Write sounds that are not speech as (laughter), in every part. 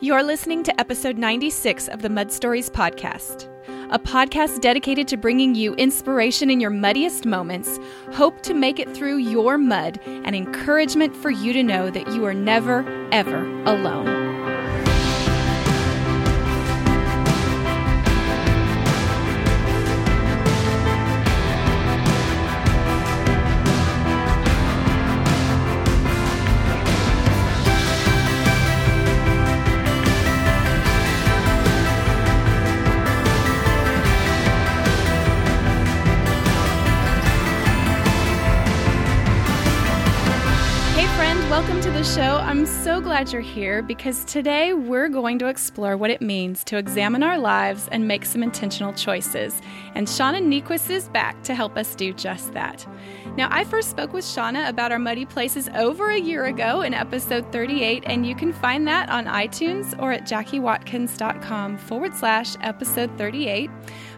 You're listening to episode 96 of the Mud Stories Podcast, a podcast dedicated to bringing you inspiration in your muddiest moments, hope to make it through your mud, and encouragement for you to know that you are never, ever alone. So glad you're here because today we're going to explore what it means to examine our lives and make some intentional choices. And Shauna Niequist is back to help us do just that. Now, I first spoke with Shauna about our muddy places over a year ago in episode 38, and you can find that on iTunes or at jackiewatkins.com forward slash episode 38.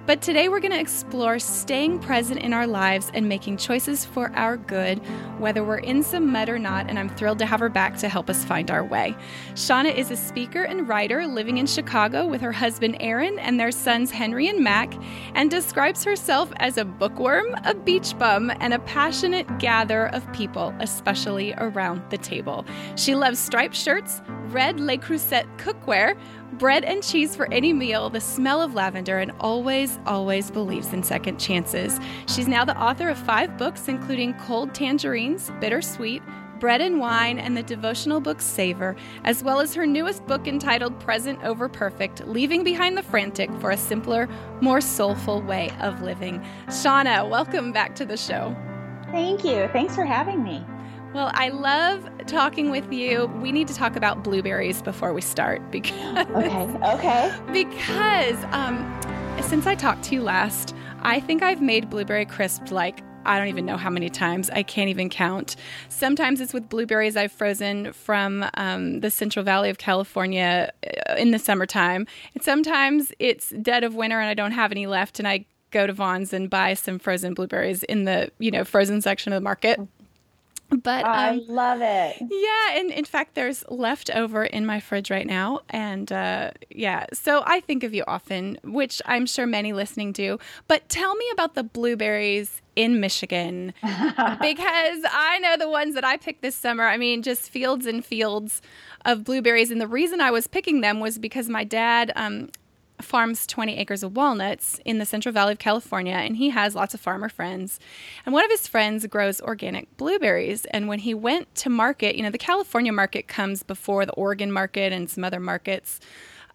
But today we're going to explore staying present in our lives and making choices for our good, whether we're in some mud or not, and I'm thrilled to have her back to help us find our way. Shauna is a speaker and writer living in Chicago with her husband Aaron and their sons Henry and Mac, and describes herself as a bookworm, a beach bum, and a passionate gatherer of people, especially around the table. She loves striped shirts, red Le Creuset cookware, bread and cheese for any meal, the smell of lavender, and always, always believes in second chances. She's now the author of five books, including Cold Tangerines, Bittersweet, Bread and Wine, and the devotional book Savor, as well as her newest book entitled Present Over Perfect Leaving Behind the Frantic for a Simpler, More Soulful Way of Living. Shauna, welcome back to the show. Thank you. Thanks for having me. Well, I love talking with you. We need to talk about blueberries before we start because okay, okay. (laughs) Because um, since I talked to you last, I think I've made blueberry crisp like I don't even know how many times. I can't even count. Sometimes it's with blueberries I've frozen from um, the Central Valley of California uh, in the summertime. And sometimes it's dead of winter and I don't have any left, and I go to Vons and buy some frozen blueberries in the you know frozen section of the market. But um, I love it. Yeah, and in fact, there's leftover in my fridge right now, and uh, yeah, so I think of you often, which I'm sure many listening do. But tell me about the blueberries in Michigan (laughs) because I know the ones that I picked this summer. I mean, just fields and fields of blueberries, and the reason I was picking them was because my dad um, farms 20 acres of walnuts in the Central Valley of California, and he has lots of farmer friends. And one of his friends grows organic blueberries. And when he went to market, you know, the California market comes before the Oregon market and some other markets.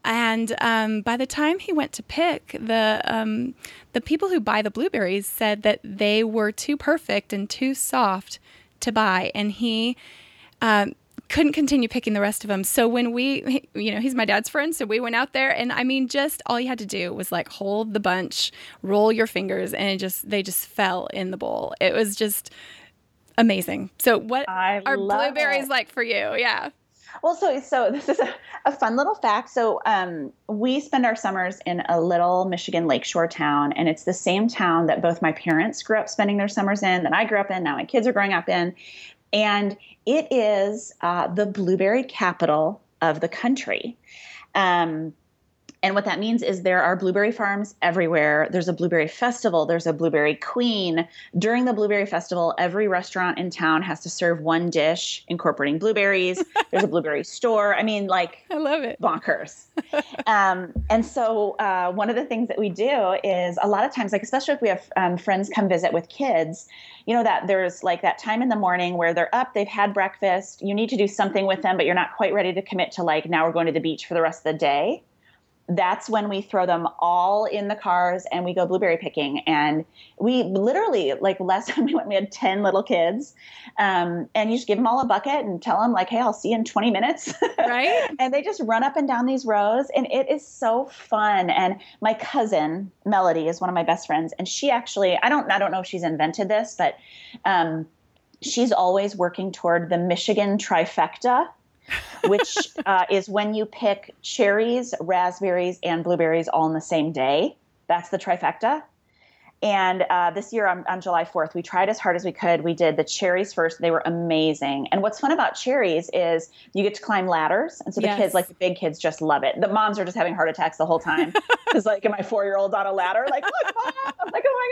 And um, by the time he went to pick, the um, the people who buy the blueberries said that they were too perfect and too soft to buy, and he um, couldn't continue picking the rest of them. So when we, you know, he's my dad's friend, so we went out there, and I mean, just all you had to do was like hold the bunch, roll your fingers, and it just they just fell in the bowl. It was just amazing. So what I are blueberries it. like for you? Yeah. Well, so so (laughs) this is a, a fun little fact. So um, we spend our summers in a little Michigan lakeshore town, and it's the same town that both my parents grew up spending their summers in, that I grew up in, now my kids are growing up in and it is uh, the blueberry capital of the country. Um, and what that means is there are blueberry farms everywhere. There's a blueberry festival, there's a blueberry queen. During the blueberry festival, every restaurant in town has to serve one dish incorporating blueberries. (laughs) there's a blueberry store. I mean, like, I love it. Bonkers. (laughs) um, and so, uh, one of the things that we do is a lot of times, like, especially if we have um, friends come visit with kids, you know, that there's like that time in the morning where they're up, they've had breakfast, you need to do something with them, but you're not quite ready to commit to, like, now we're going to the beach for the rest of the day that's when we throw them all in the cars and we go blueberry picking. And we literally, like last (laughs) time we went, we had 10 little kids. Um, and you just give them all a bucket and tell them, like, hey, I'll see you in 20 minutes. (laughs) Right. and they just run up and down these rows. And it is so fun. And my cousin, Melody, is one of my best friends. And she actually, I don't, I don't know if she's invented this, but um, she's always working toward the Michigan trifecta which (laughs) uh, is when you pick cherries, raspberries, and blueberries all in the same day. That's the trifecta. And uh, this year on, on, July 4th, we tried as hard as we could. We did the cherries first. They were amazing. And what's fun about cherries is you get to climb ladders. And so the yes. kids, like the big kids, just love it. The moms are just having heart attacks the whole time. (laughs) Because like, my four year old's on a ladder, like, look, mom. I'm like, oh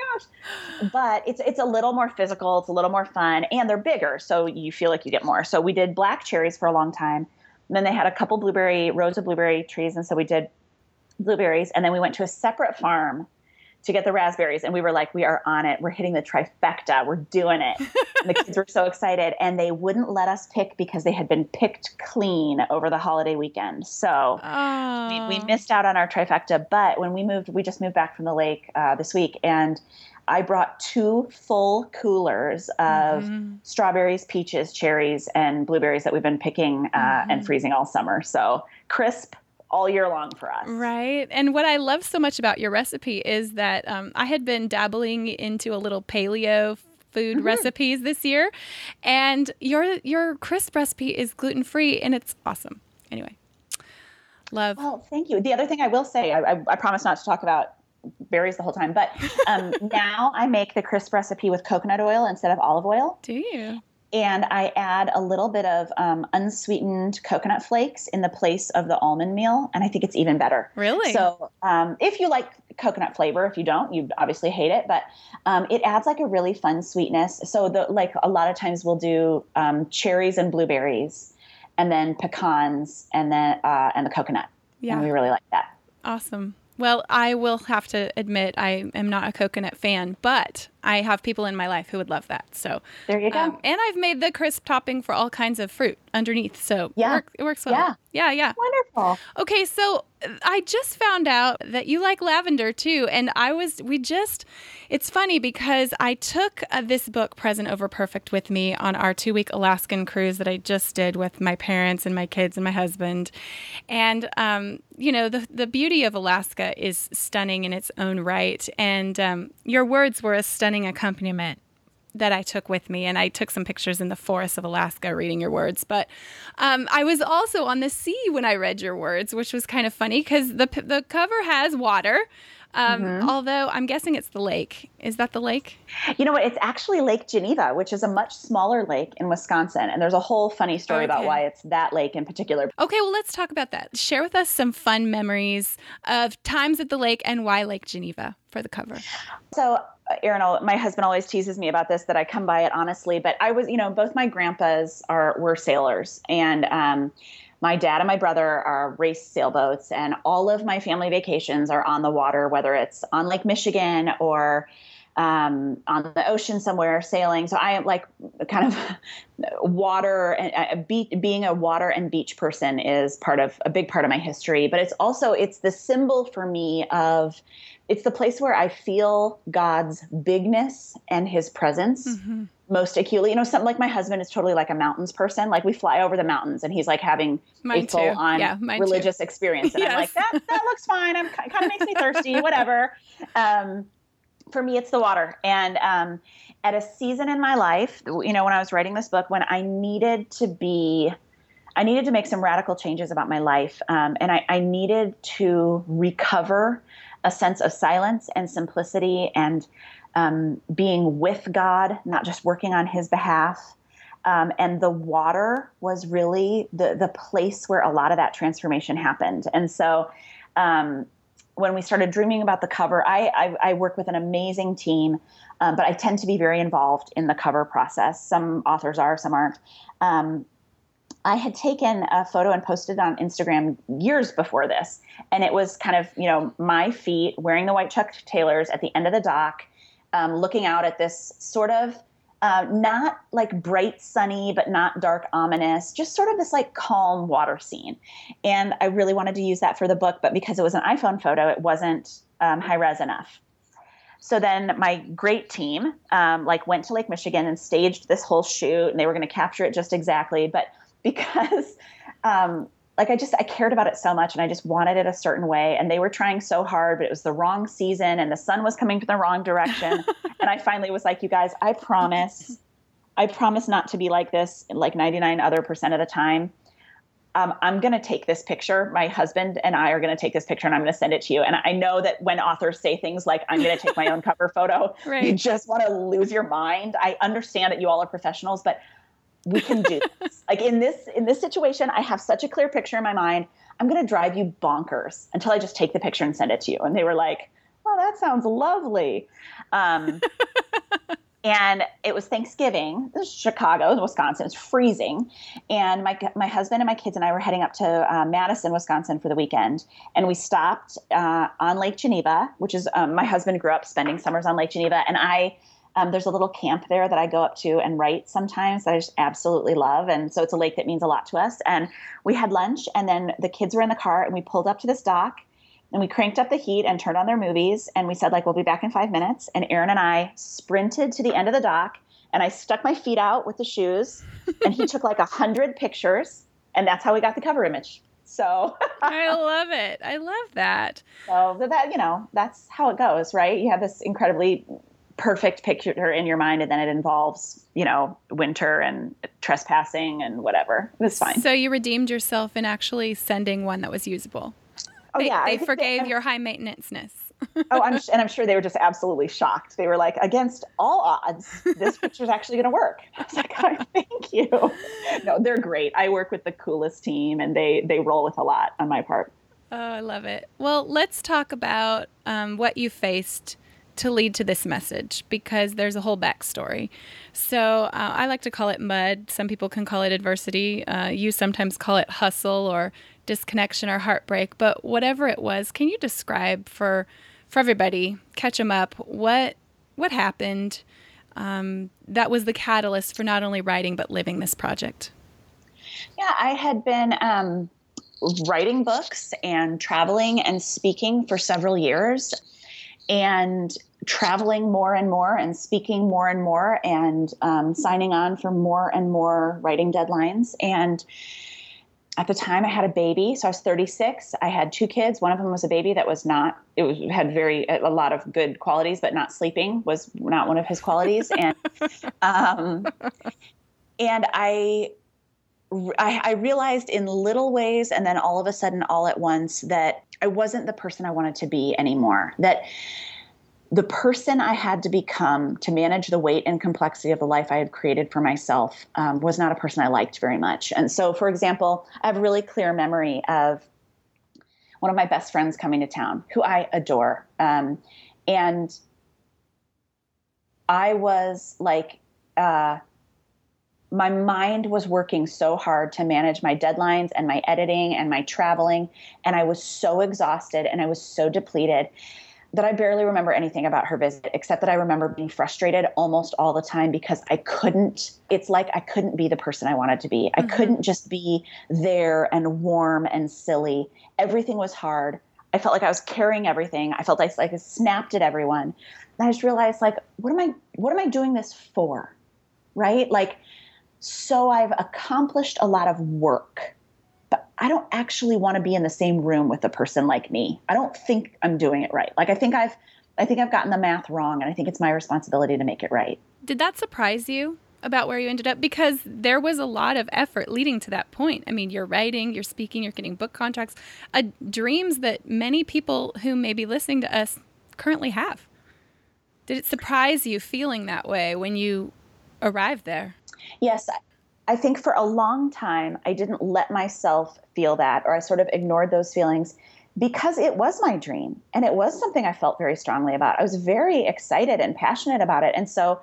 my gosh. But it's, it's a little more physical. It's a little more fun. And they're bigger. So you feel like you get more. So we did black cherries for a long time. And then they had a couple blueberry, rows of blueberry trees. And so we did blueberries. And then we went to a separate farm to get the raspberries. And we were like, we are on it. We're hitting the trifecta. We're doing it. (laughs) and the kids were so excited. And they wouldn't let us pick because they had been picked clean over the holiday weekend. So oh. we, we, missed out on our trifecta. But when we moved, we just moved back from the lake uh, this week. And I brought two full coolers of mm-hmm. strawberries, peaches, cherries, and blueberries that we've been picking uh, mm-hmm. and freezing all summer. So crisp, all year long for us. Right. And what I love so much about your recipe is that um, I had been dabbling into a little paleo food mm-hmm. recipes this year, and your your crisp recipe is gluten free and it's awesome. Anyway, love. Well, thank you. The other thing I will say, I, I, I promise not to talk about berries the whole time, but um, (laughs) now I make the crisp recipe with coconut oil instead of olive oil. Do you? And I add a little bit of um, unsweetened coconut flakes in the place of the almond meal, and I think it's even better. Really? So, um, if you like coconut flavor, if you don't, you obviously hate it, but um, it adds like a really fun sweetness. So, the like a lot of times we'll do um, cherries and blueberries, and then pecans, and then uh, and the coconut. Yeah, and we really like that. Awesome. Well, I will have to admit I am not a coconut fan, but I have people in my life who would love that. So there you go. Um, and I've made the crisp topping for all kinds of fruit underneath. So yeah, it, work, it works well. Yeah, yeah, yeah. Wonderful. Okay, so I just found out that you like lavender too, and I was we just. It's funny because I took uh, this book, Present Over Perfect, with me on our two week Alaskan cruise that I just did with my parents and my kids and my husband, and um, you know the the beauty of Alaska is stunning in its own right, and um, your words were a stunning accompaniment that I took with me, and I took some pictures in the forests of Alaska reading your words. But um, I was also on the sea when I read your words, which was kind of funny because the the cover has water. Um, mm-hmm. Although I'm guessing it's the lake. Is that the lake? You know what? It's actually Lake Geneva, which is a much smaller lake in Wisconsin. And there's a whole funny story okay. about why it's that lake in particular. Okay, well, let's talk about that. Share with us some fun memories of times at the lake and why Lake Geneva for the cover. So, Aaron, my husband always teases me about this that I come by it honestly, but I was, you know, both my grandpas are were sailors, and um, my dad and my brother are race sailboats, and all of my family vacations are on the water, whether it's on Lake Michigan or um, on the ocean somewhere sailing. So I am like kind of (laughs) water and uh, be, being a water and beach person is part of a big part of my history. But it's also it's the symbol for me of it's the place where I feel God's bigness and His presence. Mm-hmm most acutely. You know, something like my husband is totally like a mountains person. Like we fly over the mountains and he's like having mine a full on yeah, religious too. experience. And (laughs) yes. I'm like, that, that looks fine. I'm kind of makes me thirsty, whatever. (laughs) Um, for me, it's the water. And um, at a season in my life, you know, when I was writing this book, when I needed to be, I needed to make some radical changes about my life. Um, and I, I needed to recover a sense of silence and simplicity and um, being with God, not just working on His behalf. Um, and the water was really the the place where a lot of that transformation happened. And so, um, when we started dreaming about the cover, I I, I work with an amazing team, um, but I tend to be very involved in the cover process. Some authors are, some aren't. Um, I had taken a photo and posted on Instagram years before this, and it was kind of you know my feet wearing the white Chuck Taylors at the end of the dock um, looking out at this sort of uh, not like bright sunny but not dark ominous just sort of this like calm water scene. And i really wanted to use that for the book but because it was an iphone photo it wasn't um, high res enough. So then my great team um, like went to lake michigan and staged this whole shoot and they were going to capture it just exactly. But because um, like I just I cared about it so much and I just wanted it a certain way and they were trying so hard but it was the wrong season and the sun was coming from the wrong direction (laughs) and I finally was like you guys I promise I promise not to be like this like 99 other percent of the time um, I'm going to take this picture. My husband and I are going to take this picture and I'm going to send it to you. And I know that when authors say things like, I'm going to take my own cover photo, (laughs) right. you just want to lose your mind. I understand that you all are professionals, but we can do this. (laughs) like in this in this situation, I have such a clear picture in my mind. I'm going to drive you bonkers until I just take the picture and send it to you. And they were like, "Oh, that sounds lovely." Um, (laughs) and it was Thanksgiving. This is Chicago, Wisconsin. It's freezing, and my my husband and my kids and I were heading up to uh, Madison, Wisconsin, for the weekend. And we stopped uh, on Lake Geneva, which is um, my husband grew up spending summers on Lake Geneva, and I. Um, there's a little camp there that I go up to and write sometimes that I just absolutely love. And so it's a lake that means a lot to us. And we had lunch, and then the kids were in the car, and we pulled up to this dock and we cranked up the heat and turned on their movies and we said like we'll be back in five minutes. And aaron and i sprinted to the end of the dock and i stuck my feet out with the shoes and he (laughs) took like a hundred pictures and that's how we got the cover image. So (laughs) i love it. I love that. So that you know that's how it goes right? You have this incredibly perfect picture in your mind and then it involves you know winter and trespassing and whatever it's fine so you redeemed yourself in actually sending one that was usable Oh they, yeah, they forgave your high maintenanceness. oh, I'm (laughs) and I'm sure they were just absolutely shocked. They were like, against all odds, this picture's actually going to work. (laughs) I was like, oh, thank you. No, they're great. I work with the coolest team, and they they roll with a lot on my part. Oh, I love it. Well, let's talk about um, what you faced to lead to this message because there's a whole backstory. So uh, I like to call it mud. Some people can call it adversity. Uh, you sometimes call it hustle or disconnection or heartbreak, but whatever it was, can you describe for for everybody, catch them up, what what happened um, that was the catalyst for not only writing but living this project? Yeah, I had been um, writing books and traveling and speaking for several years, and traveling more and more and speaking more and more and um, signing on for more and more writing deadlines and at the time I had a baby, so I was 36. I had two kids. One of them was a baby that was not. It was had very a lot of good qualities, but not sleeping was not one of his qualities. And (laughs) um, and I, I I realized in little ways, and then all of a sudden, all at once, that I wasn't the person I wanted to be anymore. That the person I had to become to manage the weight and complexity of the life I had created for myself um, was not a person I liked very much. And so, for example, I have a really clear memory of one of my best friends coming to town, who I adore. Um, and I was like, uh, my mind was working so hard to manage my deadlines and my editing and my traveling. And I was so exhausted and I was so depleted that I barely remember anything about her visit, except that I remember being frustrated almost all the time because I couldn't, it's like I couldn't be the person I wanted to be. Mm-hmm. I couldn't just be there and warm and silly. Everything was hard. I felt like I was carrying everything. I felt like, like I snapped at everyone. And I just realized like, what am I, what am I doing this for? Right? Like, so I've accomplished a lot of work but I don't actually want to be in the same room with a person like me. I don't think I'm doing it right. Like I think I've I think I've gotten the math wrong and I think it's my responsibility to make it right. Did that surprise you about where you ended up because there was a lot of effort leading to that point. I mean, you're writing, you're speaking, you're getting book contracts, uh, dreams that many people who may be listening to us currently have. Did it surprise you feeling that way when you arrived there? Yes, I think for a long time, I didn't let myself feel that, or I sort of ignored those feelings because it was my dream and it was something I felt very strongly about. I was very excited and passionate about it. And so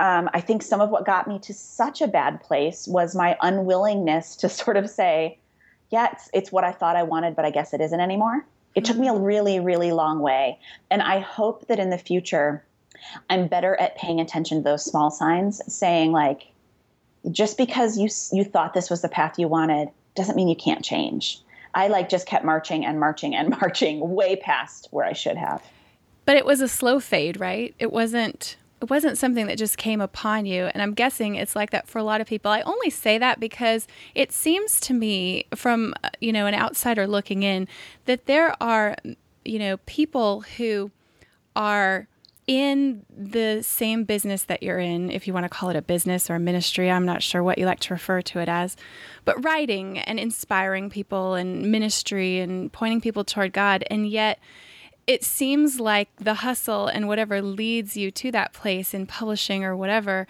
um, I think some of what got me to such a bad place was my unwillingness to (laughs) sort of say, yeah, it's, it's what I thought I wanted, but I guess it isn't anymore. It took me a really, really long way. And I hope that in the future, I'm better at paying attention to those small signs, saying, like, just because you you thought this was the path you wanted doesn't mean you can't change. I like just kept marching and marching and (laughs) marching way past where I should have. But it was a slow fade, right? It wasn't it wasn't something that just came upon you and i'm guessing it's like that for a lot of people i only say that because it seems to me from uh, you know an outsider looking in that there are you know people who are in the same business that you're in, if you want to call it a business or a ministry, I'm not sure what you like to refer to it as, but writing and inspiring people and ministry and pointing people toward God. And yet, it seems like the hustle and whatever leads you to that place in publishing or whatever,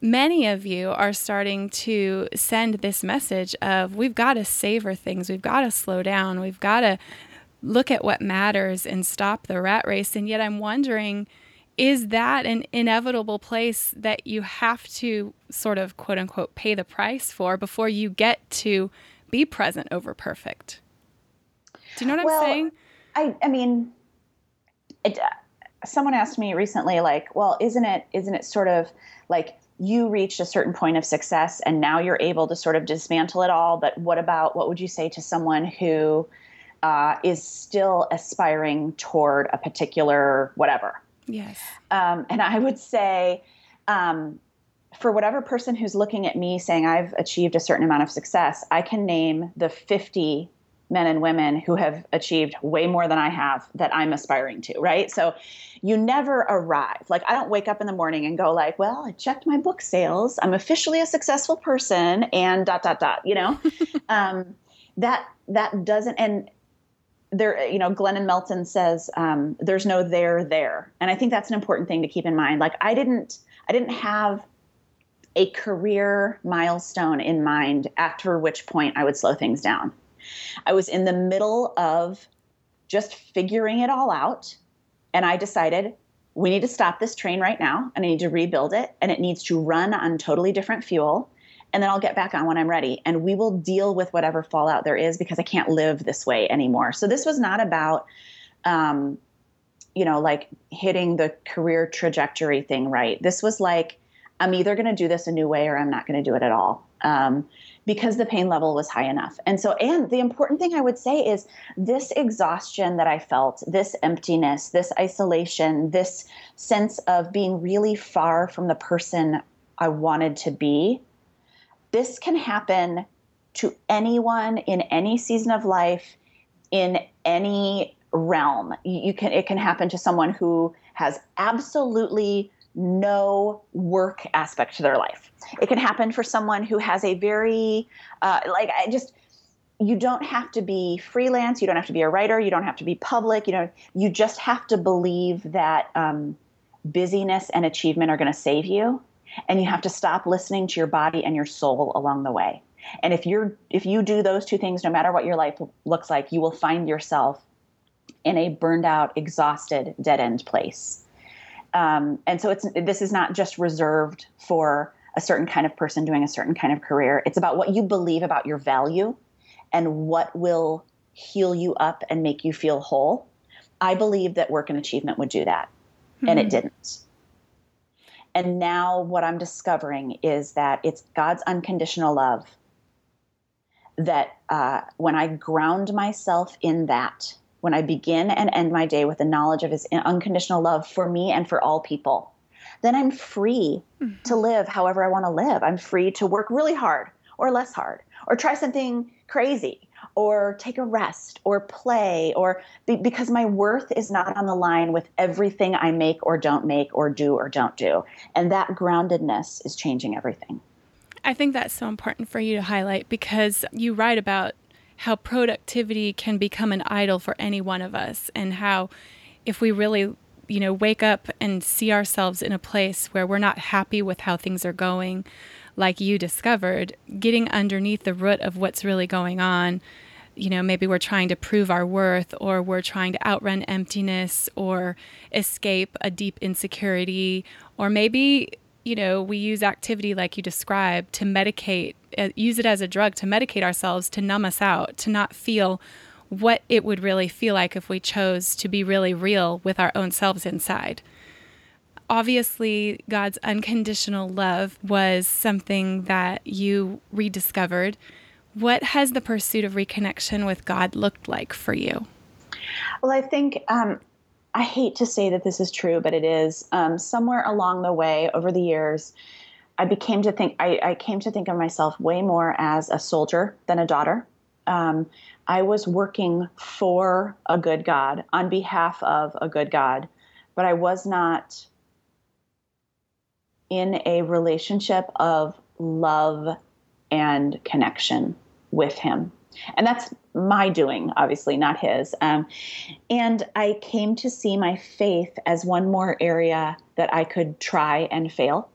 many of you are starting to send this message of we've got to savor things, we've got to slow down, we've got to look at what matters and stop the rat race. And yet I'm wondering is that an inevitable place that you have to sort of quote unquote pay the price for before you get to be present over perfect? Do you know what well, I'm saying? I, I mean, it, uh, someone asked me recently, like, well, isn't it, isn't it sort of like you reached a certain point of success and now you're able to sort of dismantle it all? But what about, what would you say to someone who uh, is still aspiring toward a particular whatever? Yes. Um, and I would say, um, for whatever person who's looking at me saying I've achieved a certain amount of success, I can name the 50 men and women who have achieved way more than I have that I'm aspiring to, right? So you never arrive. Like I don't wake up in the morning and go like, well, I checked my book sales. I'm officially a successful person and dot dot dot, you know? (laughs) um, that that doesn't and there, you know, Glennon Melton says um, there's no there there, and I think that's an important thing to keep in mind. Like I didn't, I didn't have a career milestone in mind after which point I would slow things down. I was in the middle of just figuring it all out, and I decided we need to stop this train right now, and I need to rebuild it, and it needs to run on totally different fuel and then I'll get back on when I'm ready. And we will deal with whatever fallout there is because I can't live this way anymore. So this was not about, um, you know, like hitting the career trajectory thing right. This was like, I'm either going to do this a new way or I'm not going to do it at all. Um, because the pain level was high enough. And so, and the important thing I would say is this exhaustion that I felt, this emptiness, this isolation, this sense of being really far from the person I wanted to be this can happen to anyone in any season of life, in any realm. You can it can happen to someone who has absolutely no work aspect to their life. It can happen for someone who has a very uh, like I just you don't have to be freelance. You don't have to be a writer. You don't have to be public. You know, you just have to believe that um, busyness and achievement are going to save you and you have to stop listening to your body and your soul along the way. And if you're if you do those two things no matter what your life looks like you will find yourself in a burned out exhausted dead end place. Um, and so it's this is not just reserved for a certain kind of person doing a certain kind of career. It's about what you believe about your value and what will heal you up and make you feel whole. I believe that work and achievement would do that. Mm-hmm. and it hmm. didn't and now what I'm discovering is that it's God's unconditional love. That uh, when I ground myself in that, when I begin and end my day with the knowledge of His unconditional love for me and for all people, then I'm free mm-hmm. to live however I want to live. I'm free to work really hard or less hard or try something crazy or take a rest or play or be, because my worth is not on the line with everything I make or don't make or do or don't do. And that groundedness is changing everything. I think that's so important for you to highlight because you write about how productivity can become an idol for any one of us and how if we really you know wake up and see ourselves in a place where we're not happy with how things are going like you discovered, getting underneath the root of what's really going on. You know, maybe we're trying to prove our worth, or we're trying to outrun emptiness, or escape a deep insecurity, or maybe, you know, we use activity like you described to medicate, uh, use it as a drug to medicate ourselves, to numb us out, to not feel what it would really feel like if we chose to be really real with our own selves inside obviously, God's unconditional love was something that you rediscovered. What has the pursuit of reconnection with God looked like for you? Well, I think um, I hate to say that this is true, but it is. Um, somewhere along the way, over the years, I became to think I, I, came to think of myself way more as a soldier than a daughter. Um, I was working for a good God on behalf of a good God but I was not in a relationship of love and connection with him. And that's my doing, obviously, not his. Um, and I came to see my faith as one more area that I could try and fail.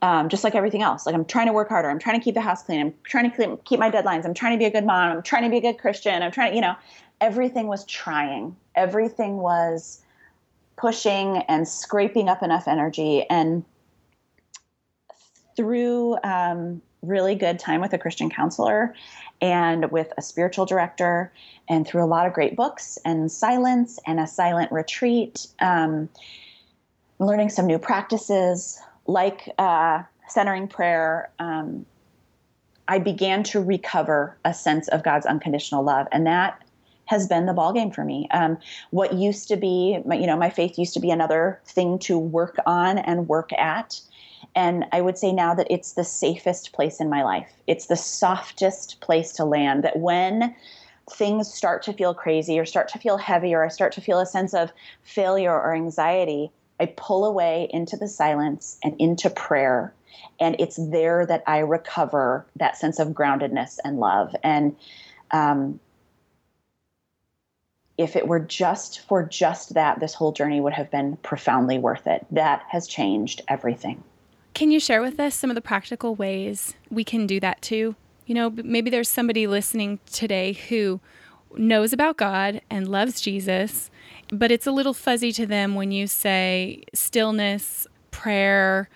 Um, just like everything else. Like I'm trying to work harder. I'm trying to keep the house clean. I'm trying to clean, keep my deadlines. I'm trying to be a good mom. I'm trying to be a good Christian. I'm trying to, you know, everything was trying. Everything was pushing and scraping up enough energy. And through um, really good time with a Christian counselor and with a spiritual director, and through a lot of great books and silence and a silent retreat, um, learning some new practices like uh, centering prayer. Um, I began to recover a sense of God's unconditional love, and that has been the ballgame for me. Um, what used to be, you know, my faith used to be another thing to work on and work at and I would say now that it's the safest place in my life. It's the softest place to land. That when things start to feel crazy or start to feel heavy or I start to feel a sense of failure or anxiety, I pull away into the silence and into prayer. And it's there that I recover that sense of groundedness and love. And um, if it were just for just that, this whole journey would have been profoundly worth it. That has changed everything. Can you share with us some of the practical ways we can do that too? You know, maybe there's somebody listening today who knows about God and loves Jesus, but it's a little fuzzy to them when you say stillness, prayer,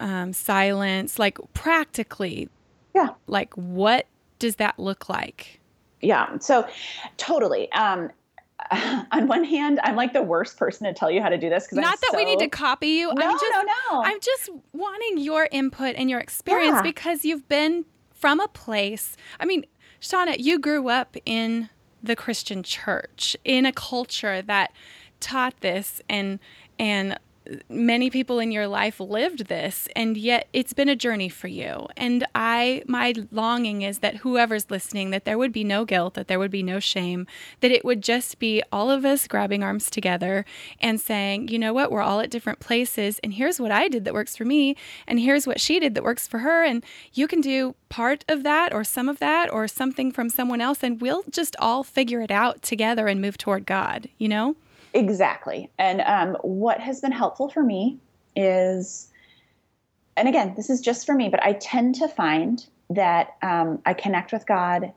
um, silence, like practically. Yeah. Like, what does that look like? Yeah. So, totally. Um, (laughs) on one hand, I'm like the worst person to tell you how to do this because not I'm that so... we need to copy you. No, I'm just, no, no. I'm just wanting your input and your experience Yeah. because you've been from a place. I mean, Shauna, you grew up in the Christian church in a culture that taught this and and many people in your life lived this and yet it's been a journey for you. And i my longing is that whoever's listening that there would be no guilt that there would be no shame that it would just be all of us grabbing arms together and saying you know what? We're all at different places and here's what i did that works for me and here's what she did that works for her and you can do part of that or some of that or something from someone else and we'll just all figure it out together and move toward god you know Exactly. And um, what has been helpful for me is, and again, this is just for me, but I tend to find that um, I connect with God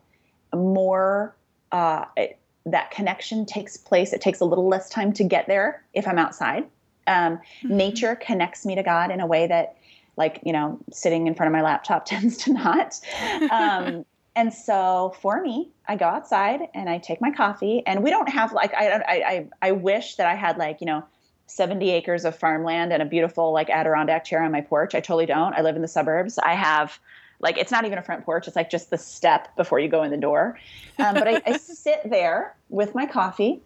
more. Uh, it, that connection takes place. It takes a little less time to get there if I'm outside. Um, Mm-hmm. Nature connects me to God in a way that, like, you know, sitting in front of my laptop (laughs) tends to not. Um, and so for me, I go outside and I take my coffee, and we don't have like I I I, I wish that I had like you know. 70 acres of farmland and a beautiful like Adirondack chair on my porch. I totally don't. I live in the suburbs. I have like it's not even a front porch. It's like just the step before you go in the door. Um, but I, I (laughs) sit there with my coffee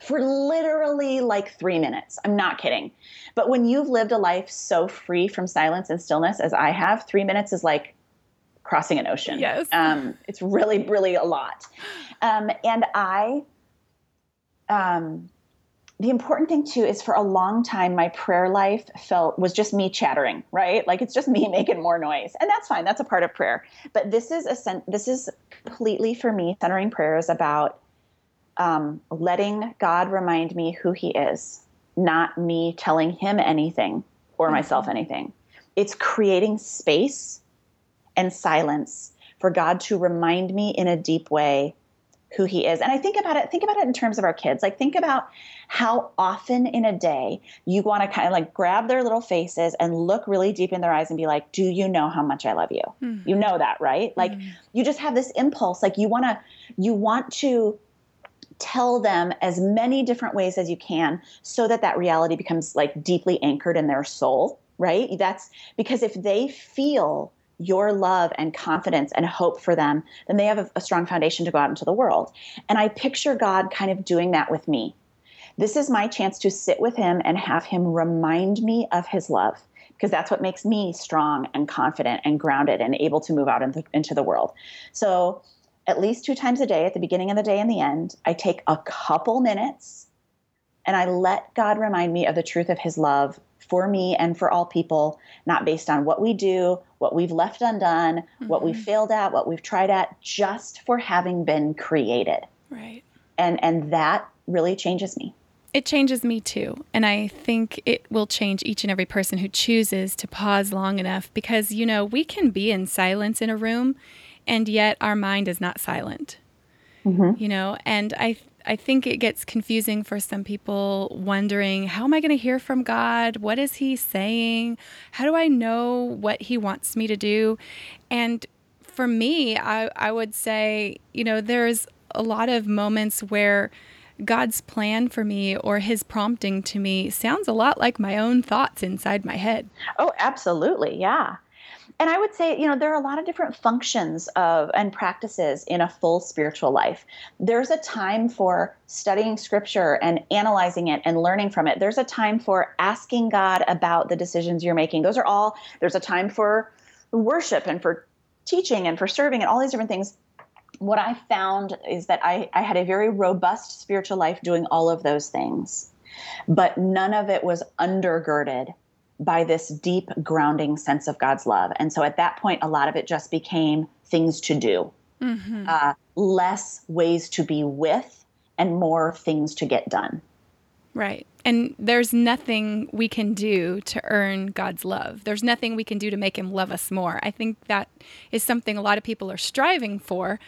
for literally like three minutes. I'm not kidding. But when you've lived a life so free from silence and stillness as I have, three minutes is like crossing an ocean. Yes. Um, it's really, really a lot. Um, and I, um, the important thing too is for a long time my prayer life felt was just me chattering right like it's just me (laughs) making more noise and that's fine that's a part of prayer but this is a sen- this is completely for me centering prayer is about um, letting god remind me who he is not me telling him anything or myself anything it's creating space and silence for god to remind me in a deep way who he is. And I think about it, think about it in terms of our kids. Like think about how often in a day you want to kind of like grab their little faces and look really deep in their eyes and be like, "Do you know how much I love you?" Mm. You know that, right? Like you just have this impulse like you want to you want to tell them as many different ways as you can so that that reality becomes like deeply anchored in their soul, right? That's because if they feel your love and confidence and hope for them, then they have a, a, strong foundation to go out into the world. And I picture God kind of doing that with me. This is my chance to sit with Him and have Him remind me of His love, because that's what makes me strong and confident and grounded and able to move out in the, into the world. So, at least two times a day, at the beginning of the day and the end, I take a couple minutes and I let God remind me of the truth of his love for me and for all people, not based on what we do, what we've left undone, mm-hmm. what we've failed at, what we've tried at, just for having been created. Right. And and that really changes me. It changes me too. And I think it will change each and every person who chooses to pause long enough because, you know, we can be in silence in a room and yet our mind is not silent. Mm-hmm. You know, and I I think it gets confusing for some people wondering, how am I going to hear from God? What is he saying? How do I know what he wants me to do? And for me, I, I would say, you know, there's a lot of moments where God's plan for me or his prompting to me sounds a lot like my own thoughts inside my head. Oh, absolutely. Yeah. And I would say, you know, there are a lot of different functions of and practices in a full spiritual life. There's a time for studying scripture and analyzing it and learning from it. There's a time for asking God about the decisions you're making. Those are all there's a time for worship and for teaching and for serving and all these different things what I found is that I, I had a very robust spiritual life doing all of those things, but none of it was undergirded by this deep grounding sense of God's love. And so at that point, a lot of it just became things to do, mm-hmm. uh, less ways to be with, and more things to get done. Right. And there's nothing we can do to earn God's love. There's nothing we can do to make him love us more. I think that is something a lot of people are striving for.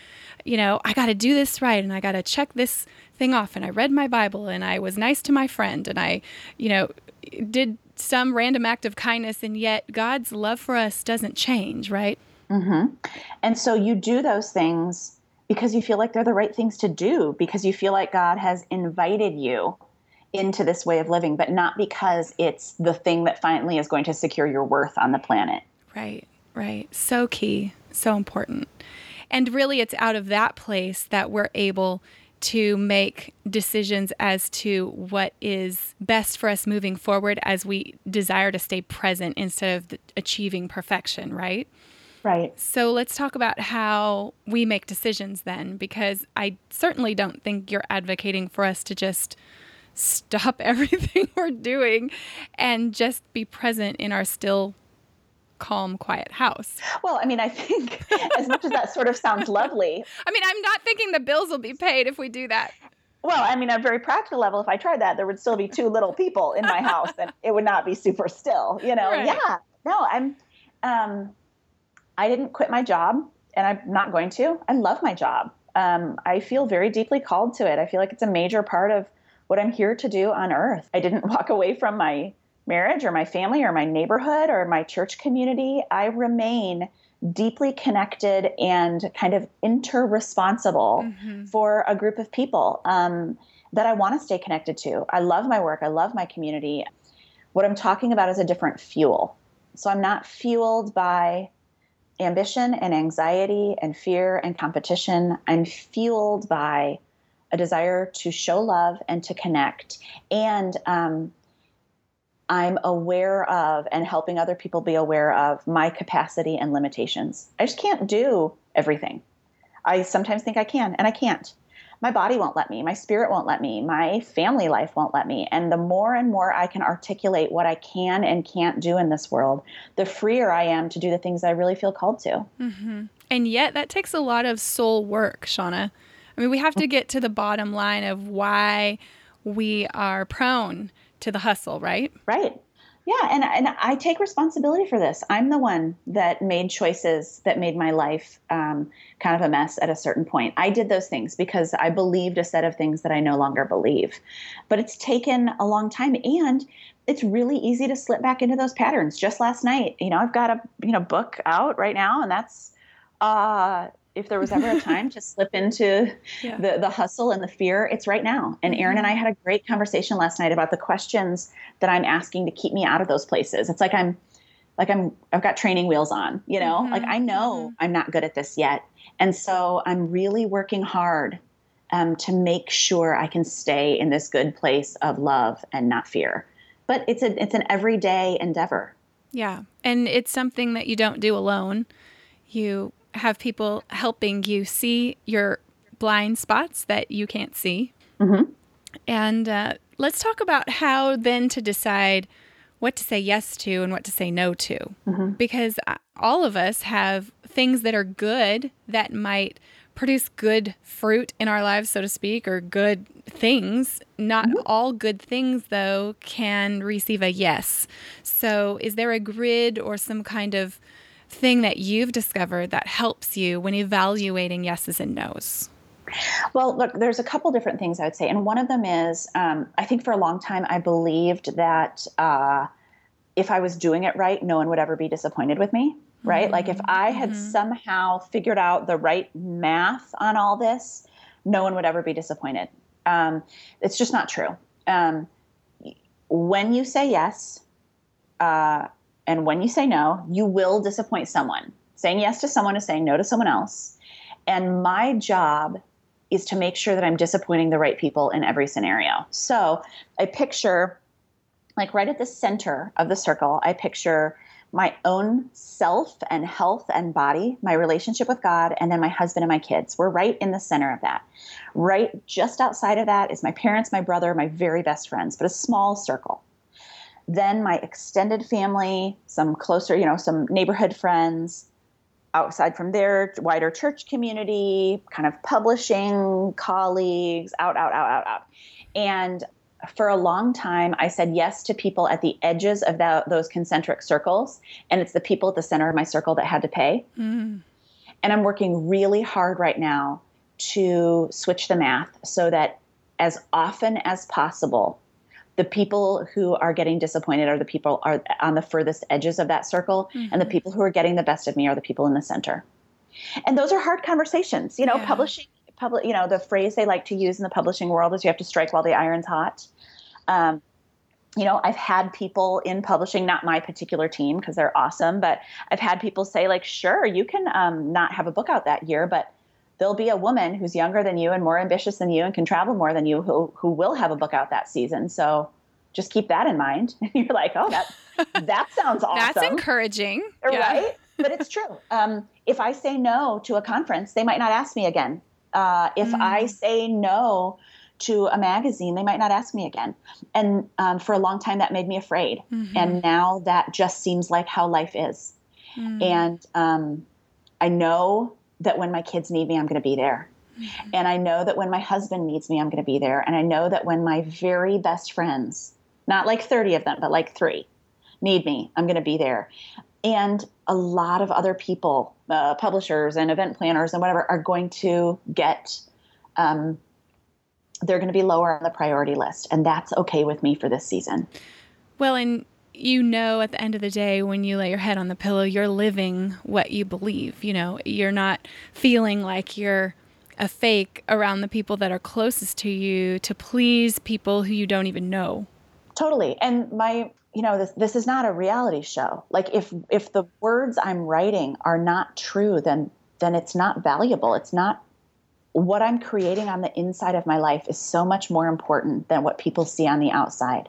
You know, I got to do this right and I got to check this thing off and I read my Bible and I was nice to my friend and I, you know, did some random act of kindness and yet God's love for us doesn't change, right? Mm-hmm. And so you do those things because you feel like they're the right things to do, because you feel like God has invited you into this way of living, but not because it's the thing that finally is going to secure your worth on the planet. Right, right. So key, so important. And really, it's out of that place that we're able to make decisions as to what is best for us moving forward as we desire to stay present instead of achieving perfection, right? Right. So let's talk about how we make decisions then, because I certainly don't think you're advocating for us to just stop (laughs) everything we're doing and just be present in our still calm quiet house. Well, I mean, I think as much as that sort of sounds lovely. (laughs) I mean, I'm not thinking the bills will be paid if we do that. Well, I mean, at a very practical level, if I tried that, there would still be two little people in my house and it would not be super still, you know? Right. Yeah. No, I'm, um, I didn't quit my job and I'm not going to. I love my job. Um, I feel very deeply called to it. I feel like it's a major part of what I'm here to do on earth. I didn't (laughs) walk away from my marriage or my family or my neighborhood or my church community. I remain deeply connected and kind of inter-responsible mm-hmm. for a group of people um, that I want to stay connected to. I love my work. I love my community. What I'm talking about is a different fuel. So I'm not fueled by ambition and anxiety and fear and competition. I'm fueled by a desire to show love and to connect. And um, I'm aware of and helping other people be aware of my capacity and limitations. I just can't do everything. I sometimes think I can, and I can't. My body won't let me. My spirit won't let me. My family life won't let me. And the more and more I can articulate what I can and can't do in this world, the freer I am to do the things I really feel called to. Mm-hmm. And yet, that takes a lot of soul work, Shauna. I mean, we have to get to the bottom line of why we are prone to the hustle, right? Right. Yeah, and and I take responsibility for this. I'm the one that made choices that made my life um, kind of a mess at a certain point. I did those things because I believed a set of things that I no longer believe. But it's taken a long time, and it's really easy to slip back into those patterns. Just last night, you know, I've got a you know book out right now, and that's uh, if there was ever a (laughs) time to slip into yeah. the, the hustle and the fear, it's right now. And Aaron and I had a great conversation last night about the questions that I'm asking to keep me out of those places. It's like I'm like I'm I've got training wheels on, you know? Mm-hmm. Like I know mm-hmm. I'm not good at this yet. And so I'm really working hard um, to make sure I can stay in this good place of love and not fear. But it's a it's an everyday endeavor. Yeah. And it's something that you don't do alone. You have people helping you see your blind spots that you can't see. Mm-hmm. And uh, let's talk about how then to decide what to say yes to and what to say no to. Mm-hmm. Because uh, all of us have things that are good that might produce good fruit in our lives, so to speak, or good things. Not mm-hmm. all good things, though, can receive a yes. So, is there a grid or some kind of thing that you've discovered that helps you when evaluating yeses and nos? Well, look, there's a couple different things I would say. And one of them is um, I think for a long time I believed that uh, if I was doing it right, no one would ever be disappointed with me, right? Mm-hmm. Like if I had mm-hmm. somehow figured out the right math on all this, no one would ever be disappointed. Um, it's just not true. Um, when you say yes uh, and when you say no, you will disappoint someone. Saying yes to someone is saying no to someone else. And my job is to make sure that I'm disappointing the right people in every scenario. So I picture, like right at the center of the circle, I picture my own self and health and body, my relationship with God, and then my husband and my kids. We're right in the center of that. Right just outside of that is my parents, my brother, my very best friends, but a small circle. Then my extended family, some closer, you know, some neighborhood friends, outside from their wider church community, kind of publishing colleagues, out, out, out, out, out. And for a long time, I said yes to people at the edges of that, those concentric circles. And it's the people at the center of my circle that had to pay. Mm. And I'm working really hard right now to switch the math so that as often as possible, the people who are getting disappointed are the people are on the furthest edges of that circle mm-hmm. and the people who are getting the best of me are the people in the center and those are hard conversations you know yeah. publishing public you know the phrase they like to use in the publishing world is you have to strike while the iron's hot um, you know i've had people in publishing not my particular team because they're awesome but i've had people say like sure you can um, not have a book out that year but there'll be a woman who's younger than you and more ambitious than you and can travel more than you who who will have a book out that season. So just keep that in mind. And (laughs) you're like, oh, that that sounds (laughs) awesome. That's encouraging, right? Yeah. but it's true. Um, if I say no to a conference, they might not ask me again. Uh, if mm. I say no to a magazine, they might not ask me again. And um, for a long time, that made me afraid. Mm-hmm. And now that just seems like how life is. Mm. And um, I know that when my kids need me, I'm going to be there. Mm-hmm. And I know that when my husband needs me, I'm going to be there. And I know that when my very best friends, not like 30 of them, but like three, need me, I'm going to be there. And a lot of other people, uh, publishers and event planners and whatever, are going to get, um, they're going to be lower on the priority list. And that's okay with me for this season. Well, and you know at the end of the day when you lay your head on the pillow you're living what you believe you know? You're not feeling like you're a fake around the people that are closest to you to please people who you don't even know. Totally. And my you know this this is not a reality show. Like if if the words i'm writing are not true then then it's not valuable. It's not what I'm creating on the inside of my life is so much more important than what people see on the outside.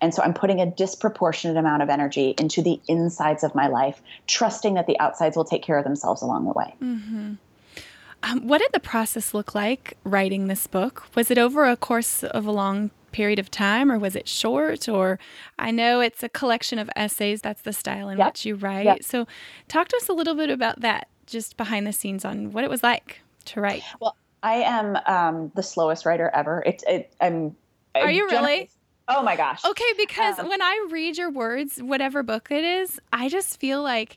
And so I'm putting a disproportionate amount of energy into the insides of my life, trusting that the outsides will take care of themselves along the way. Mm-hmm. Um, what did the process look like writing this book? Was it over a course of a long period of time or was it short or i know it's a collection of essays that's the style in yep. which you write yep. so talk to us a little bit about that just behind the scenes on what it was like to write well I am um, the slowest writer ever. It's it, I'm. Are you really? Oh my gosh. Okay, because um, when I read your words, whatever book it is, I just feel like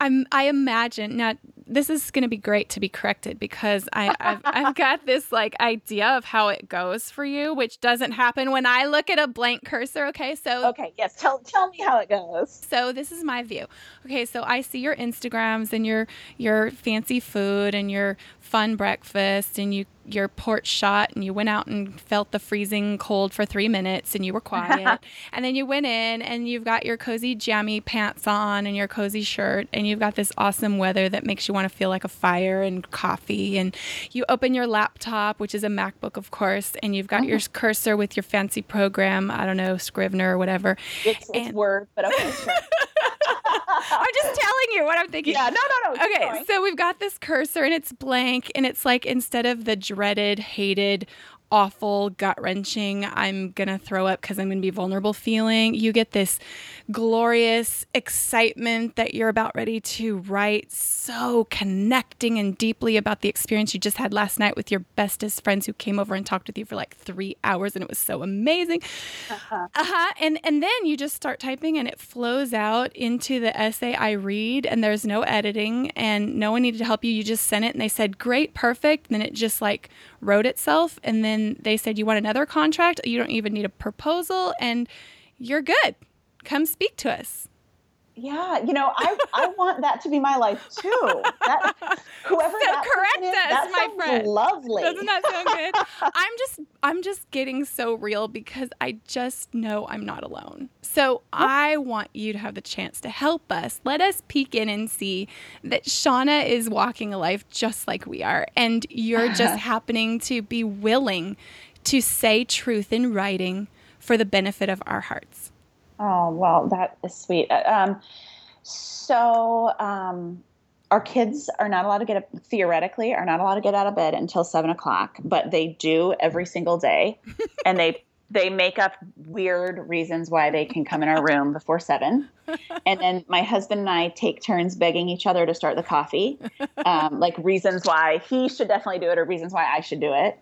I'm. I imagine now this is going to be great to be corrected because I, I've, I've (laughs) got this like idea of how it goes for you, which doesn't happen when I look at a blank cursor. Okay, so okay, yes, tell tell me how it goes. So this is my view. Okay, so I see your Instagrams and your your fancy food and your fun breakfast and you your porch shot and you went out and felt the freezing cold for three minutes and you were quiet (laughs) and then you went in and you've got your cozy jammy pants on and your cozy shirt and you've got this awesome weather that makes you want to feel like a fire and coffee and you open your laptop which is a macbook of course and you've got oh. your mm-hmm. cursor with your fancy program i don't know scrivener or whatever it's, it's word but okay sure. (laughs) (laughs) I'm just telling you what I'm thinking. Yeah, no, no, no. Okay, so we've got this cursor and it's blank, and it's like instead of the dreaded, hated, awful, gut wrenching, I'm going to throw up because I'm going to be vulnerable feeling. You get this glorious excitement that you're about ready to write, so connecting and deeply about the experience you just had last night with your bestest friends who came over and talked with you for like three hours and it was so amazing. Uh-huh. uh-huh. And, and then you just start typing and it flows out into the essay I read and there's no editing and no one needed to help you. You just sent it and they said, great, perfect. And then it just like wrote itself. And then they said, you want another contract? You don't even need a proposal and you're good. Come speak to us. Yeah, you know, I I want that to be my life too. That, whoever (laughs) so that correct is, us, that my friend. Lovely. Doesn't that sound good? I'm just I'm just getting so real because I just know I'm not alone. So I want you to have the chance to help us. Let us peek in and see that Shauna is walking a life just like we are, and you're just (laughs) happening to be willing to say truth in writing for the benefit of our hearts. Oh, well, that is sweet. Uh, um, so, um, our kids are not allowed to get up, theoretically are not allowed to get out of bed until seven o'clock, but they do every single day, (laughs) and they they make up weird reasons why they can come in our room before seven. And then my husband and I take turns begging each other to start the coffee, um, like reasons why he should definitely do it or reasons why I should do it.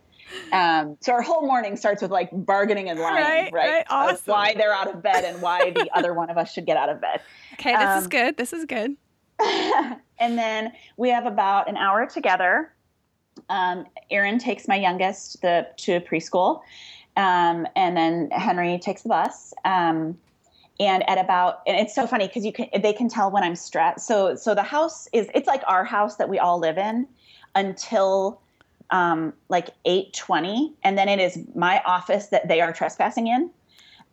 Um, so our whole morning starts with like bargaining and lying, right? right? right. Awesome. why they're out of bed and why the (laughs) other one of us should get out of bed. Okay, this um, is good. This is good. (laughs) and then we have about an hour together. Um, Aaron takes my youngest the to preschool, um, and then Henry takes the bus. Um, and at about and it's so funny because you can they can tell when I'm stressed. So so the house is it's like our house that we all live in until um, like 8.20 and then it is my office that they are trespassing in.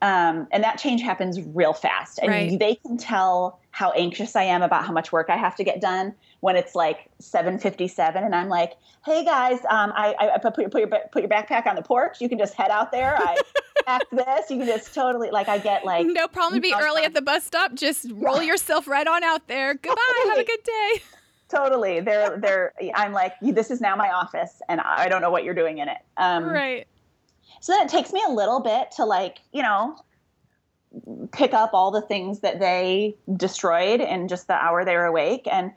Um, and that change happens real fast. And right. they can tell how anxious i am about how much work i have to get done when it's like 7.57 and i'm like hey guys um, I, I, put, your, put, your, put your backpack on the porch. You can just head out there. I (laughs) packed this. You can just totally like i get like no problem to be early at the bus stop. Just roll yourself right on out there. Goodbye. Have a good day (laughs) totally. They're (laughs) they're i'm like this is now my office and i don't know what you're doing in it. Um, right. so then it takes me a little bit to like you know pick up all the things that they destroyed in just the hour they were awake. And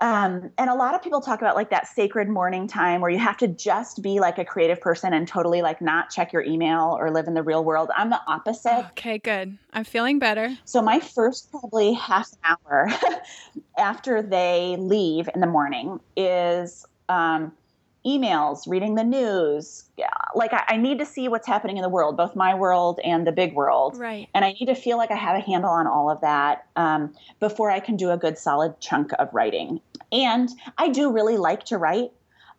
um, and a lot of people talk about like that sacred morning time where you have to just be like a creative person and totally like not check your email or live in the real world. I'm the opposite. Okay, good. I'm feeling better. So my first probably half an hour (laughs) after they leave in the morning is um, emails, reading the news. Like I, I, need to see what's happening in the world, both my world and the big world. Right. And I need to feel like I have a handle on all of that um, before I can do a good solid chunk of writing. And I do really like to write,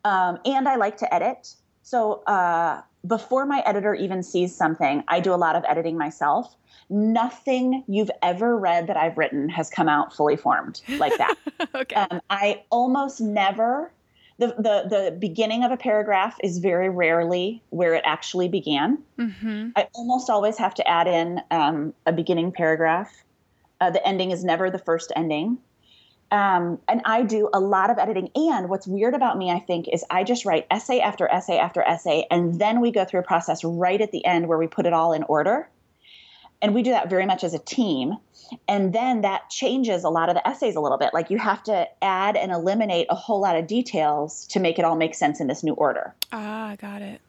um, and I like to edit. So uh, before my editor even sees something, I do a lot of editing myself. Nothing you've ever read that I've written has come out fully formed like that. (laughs) okay. Um, I almost never the, the, the beginning of a paragraph is very rarely where it actually began. Mm-hmm. I almost always have to add in um, a beginning paragraph. Uh, the ending is never the first ending. Um, and I do a lot of editing. And what's weird about me, I think, is I just write essay after essay after essay. And then we go through a process right at the end where we put it all in order. And we do that very much as a team. And then that changes a lot of the essays a little bit. Like you have to add and eliminate a whole lot of details to make it all make sense in this new order. Ah, got it.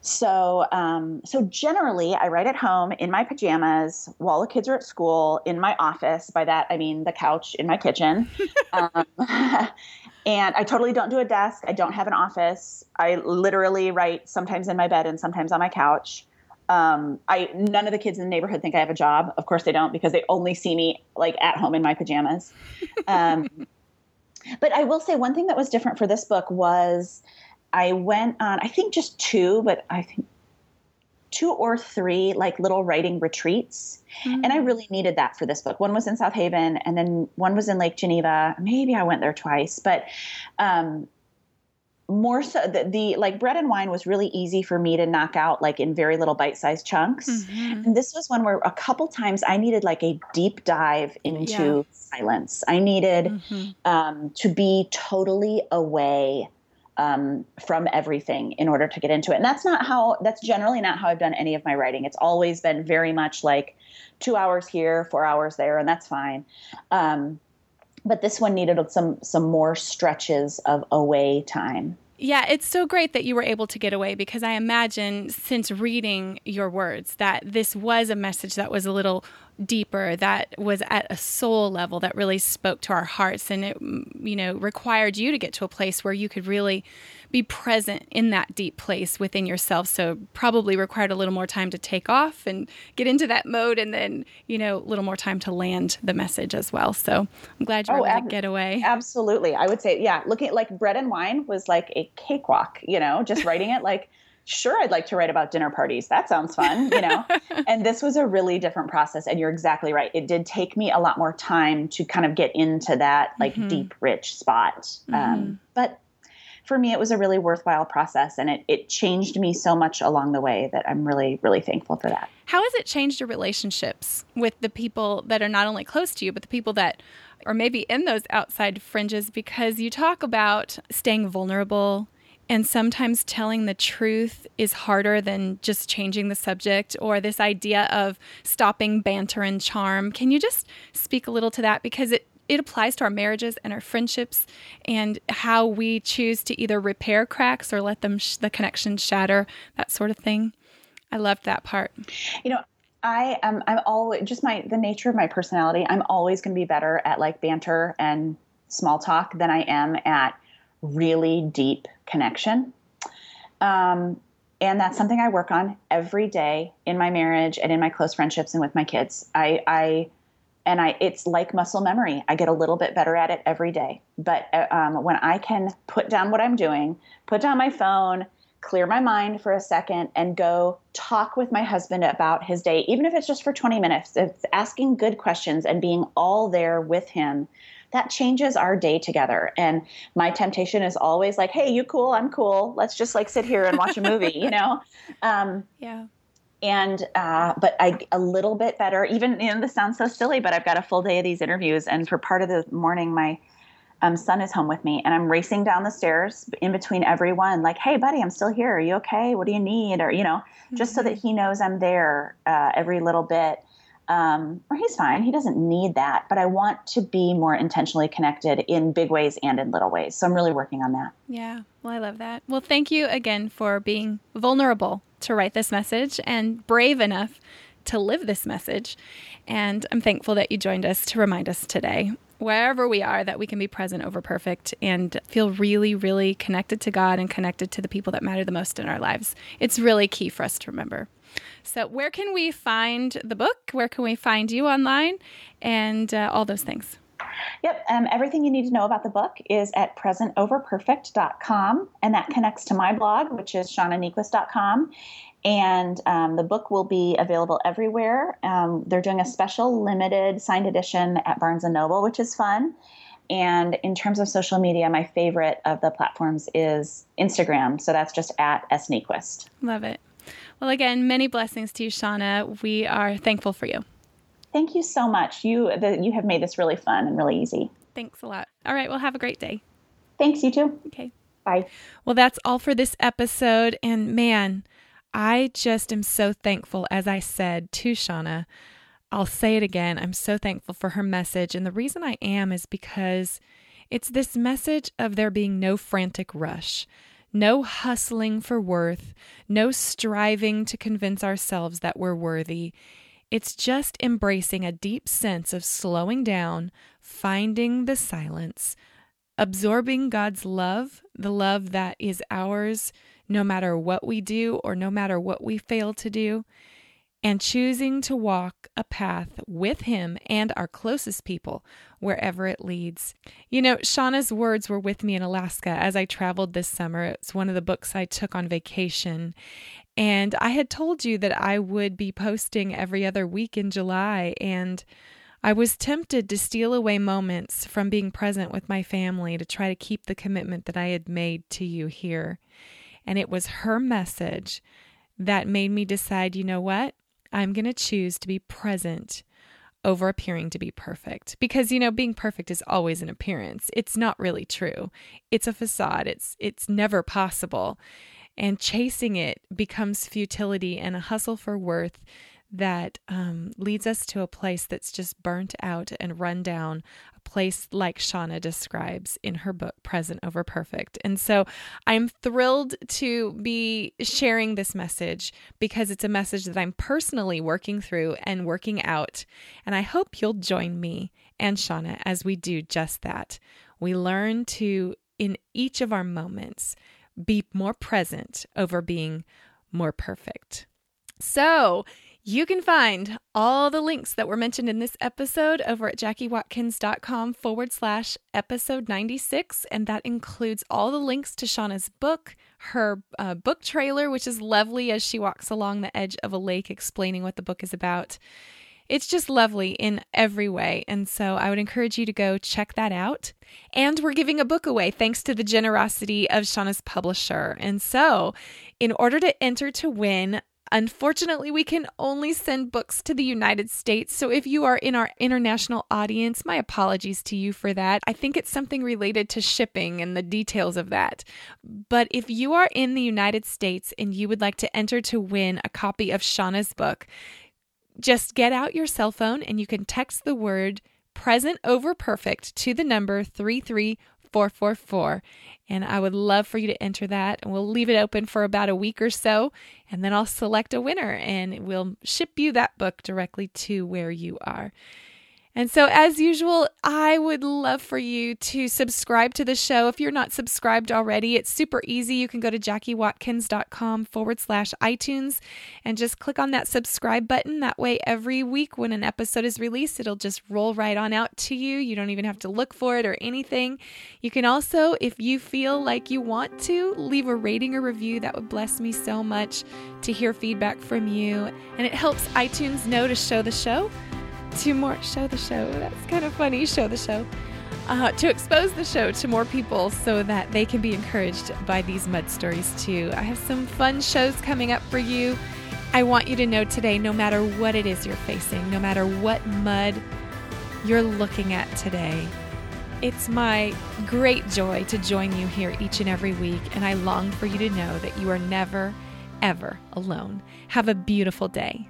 So, um, so generally, I write at home in my pajamas while the kids are at school in my office. By that, I mean the couch in my kitchen. (laughs) um, (laughs) and I totally don't do a desk. I don't have an office. I literally write sometimes in my bed and sometimes on my couch. Um, I none of the kids in the neighborhood think I have a job. Of course they don't because they only see me like at home in my pajamas. Um, (laughs) but I will say one thing that was different for this book was I went on I think just two, but I think two or three like little writing retreats. Mm-hmm. And I really needed that for this book. One was in South Haven and then one was in Lake Geneva. Maybe I went there twice, but um, more so the, the, like bread and wine was really easy for me to knock out like in very little bite-sized chunks mm-hmm. and this was one where a couple times i needed like a deep dive into yeah. silence i needed mm-hmm. um, to be totally away um, from everything in order to get into it. And that's not how, that's generally not how I've done any of my writing. It's always been very much like two hours here, four hours there, and that's fine. Um, but this one needed some some more stretches of away time. Yeah, it's so great that you were able to get away because I imagine since reading your words that this was a message that was a little deeper that was at a soul level that really spoke to our hearts and it mm, you know required you to get to a place where you could really be present in that deep place within yourself. So probably required a little more time to take off and get into that mode and then you know a little more time to land the message as well. So i'm glad you oh, were oh, able ab- to get away. absolutely. I would say yeah looking at like bread and wine was like a cakewalk you know just writing it like sure i'd like to write about dinner parties. That sounds fun you know? (laughs) And this was a really different process and you're exactly right. It did take me a lot more time to kind of get into that like mm-hmm. deep rich spot um, mm-hmm. um, but for me it was a really worthwhile process and it, it changed me so much along the way that i'm really really thankful for that. How has it changed your relationships with the people that are not only close to you but the people that are maybe in those outside fringes? Because you talk about staying vulnerable and sometimes telling the truth is harder than just changing the subject or this idea of stopping banter and charm. Can you just speak a little to that? Because it, it applies to our marriages and our friendships and how we choose to either repair cracks or let them sh- the connection shatter, that sort of thing. I loved that part. You know, I am I'm always just my the nature of my personality. I'm always going to be better at like banter and small talk than I am at really deep connection. Um, and that's something I work on every day in my marriage and in my close friendships and with my kids. I, I and I, it's like muscle memory. I get a little bit better at it every day. But uh, um, when I can put down what I'm doing, put down my phone, clear my mind for a second, and go talk with my husband about his day, even if it's just for 20 minutes, it's asking good questions and being all there with him that changes our day together. And my temptation is always like, hey, you cool? I'm cool. Let's just like sit here and watch a movie, you know? (laughs) Um, yeah. And, uh, but I, a little bit better, even, you know, this sounds so silly, but I've got a full day of these interviews. And for part of the morning, my, um, son is home with me and I'm racing down the stairs in between everyone, like, hey, buddy, I'm still here. Are you okay? What do you need? Or, you know, mm-hmm. just so that mm-hmm. he knows I'm there uh, every little bit um, or he's fine. He doesn't need that. But I want to be more intentionally connected in big ways and in little ways. So I'm really working on that. Yeah. Well, I love that. Well, thank you again for being vulnerable to write this message and brave enough to live this message. And I'm thankful that you joined us to remind us today, wherever we are, that we can be present over perfect and feel really, really connected to God and connected to the people that matter the most in our lives. It's really key for us to remember. So, where can we find the book? Where can we find you online? And uh, all those things. Yep. Um, everything you need to know about the book is at presentoverperfect.com, and that connects to my blog, which is shaunaniequist.com. And um, the book will be available everywhere. Um, they're doing a special limited signed edition at Barnes and Noble, which is fun. And in terms of social media, my favorite of the platforms is Instagram. So that's just at S. Niequist. Love it. Well, again, many blessings to you, Shauna. We are thankful for you. Thank you so much. You the, you have made this really fun and really easy. Thanks a lot. All right, well, have a great day. Thanks, you too. Okay. Bye. Well, that's all for this episode. And man, I just am so thankful, as I said to Shauna. I'll say it again. I'm so thankful for her message. And the reason I am is because it's this message of there being no frantic rush. No hustling for worth, no striving to convince ourselves that we're worthy. It's just embracing a deep sense of slowing down, finding the silence, absorbing God's love, the love that is ours no matter what we do or no matter what we fail to do, and choosing to walk a path with Him and our closest people wherever it leads. You know, Shauna's words were with me in Alaska as I traveled this summer. It's one of the books I took on vacation. And I had told you that I would be posting every other week in July. And I was tempted to steal away moments from being present with my family to try to keep the commitment that I had made to you here. And it was her message that made me decide you know what? I'm going to choose to be present over appearing to be perfect. Because, you know, being perfect is always an appearance. It's not really true. It's a facade. It's it's never possible. And chasing it becomes futility and a hustle for worth that um, leads us to a place that's just burnt out and run down, place like Shauna describes in her book, Present Over Perfect. And so I'm thrilled to be sharing this message because it's a message that I'm personally working through and working out. And I hope you'll join me and Shauna as we do just that. We learn to, in each of our moments, be more present over being more perfect. So, you can find all the links that were mentioned in this episode over at jackiewatkins.com forward slash episode 96. And that includes all the links to Shauna's book, her uh, book trailer, which is lovely as she walks along the edge of a lake explaining what the book is about. It's just lovely in every way. And so I would encourage you to go check that out. And we're giving a book away thanks to the generosity of Shauna's publisher. And so, in order to enter to win, Unfortunately, we can only send books to the United States. So if you are in our international audience, my apologies to you for that. I think it's something related to shipping and the details of that. But if you are in the United States and you would like to enter to win a copy of Shauna's book, just get out your cell phone and you can text the word present over perfect to the number 33444 and I would love for you to enter that. And we'll leave it open for about a week or so. And then I'll select a winner and we'll ship you that book directly to where you are. And so, as usual, I would love for you to subscribe to the show. If you're not subscribed already, it's super easy. You can go to jackiewatkins.com forward slash iTunes and just click on that subscribe button. That way, every week when an episode is released, it'll just roll right on out to you. You don't even have to look for it or anything. You can also, if you feel like you want to, leave a rating or review. That would bless me so much to hear feedback from you. And it helps iTunes know to show the show to more show the show. That's kind of funny. Show the show. Uh, to expose the show to more people so that they can be encouraged by these mud stories too. I have some fun shows coming up for you. I want you to know today no matter what it is you're facing, no matter what mud you're looking at today, it's my great joy to join you here each and every week, and I long for you to know that you are never, ever alone. Have a beautiful day.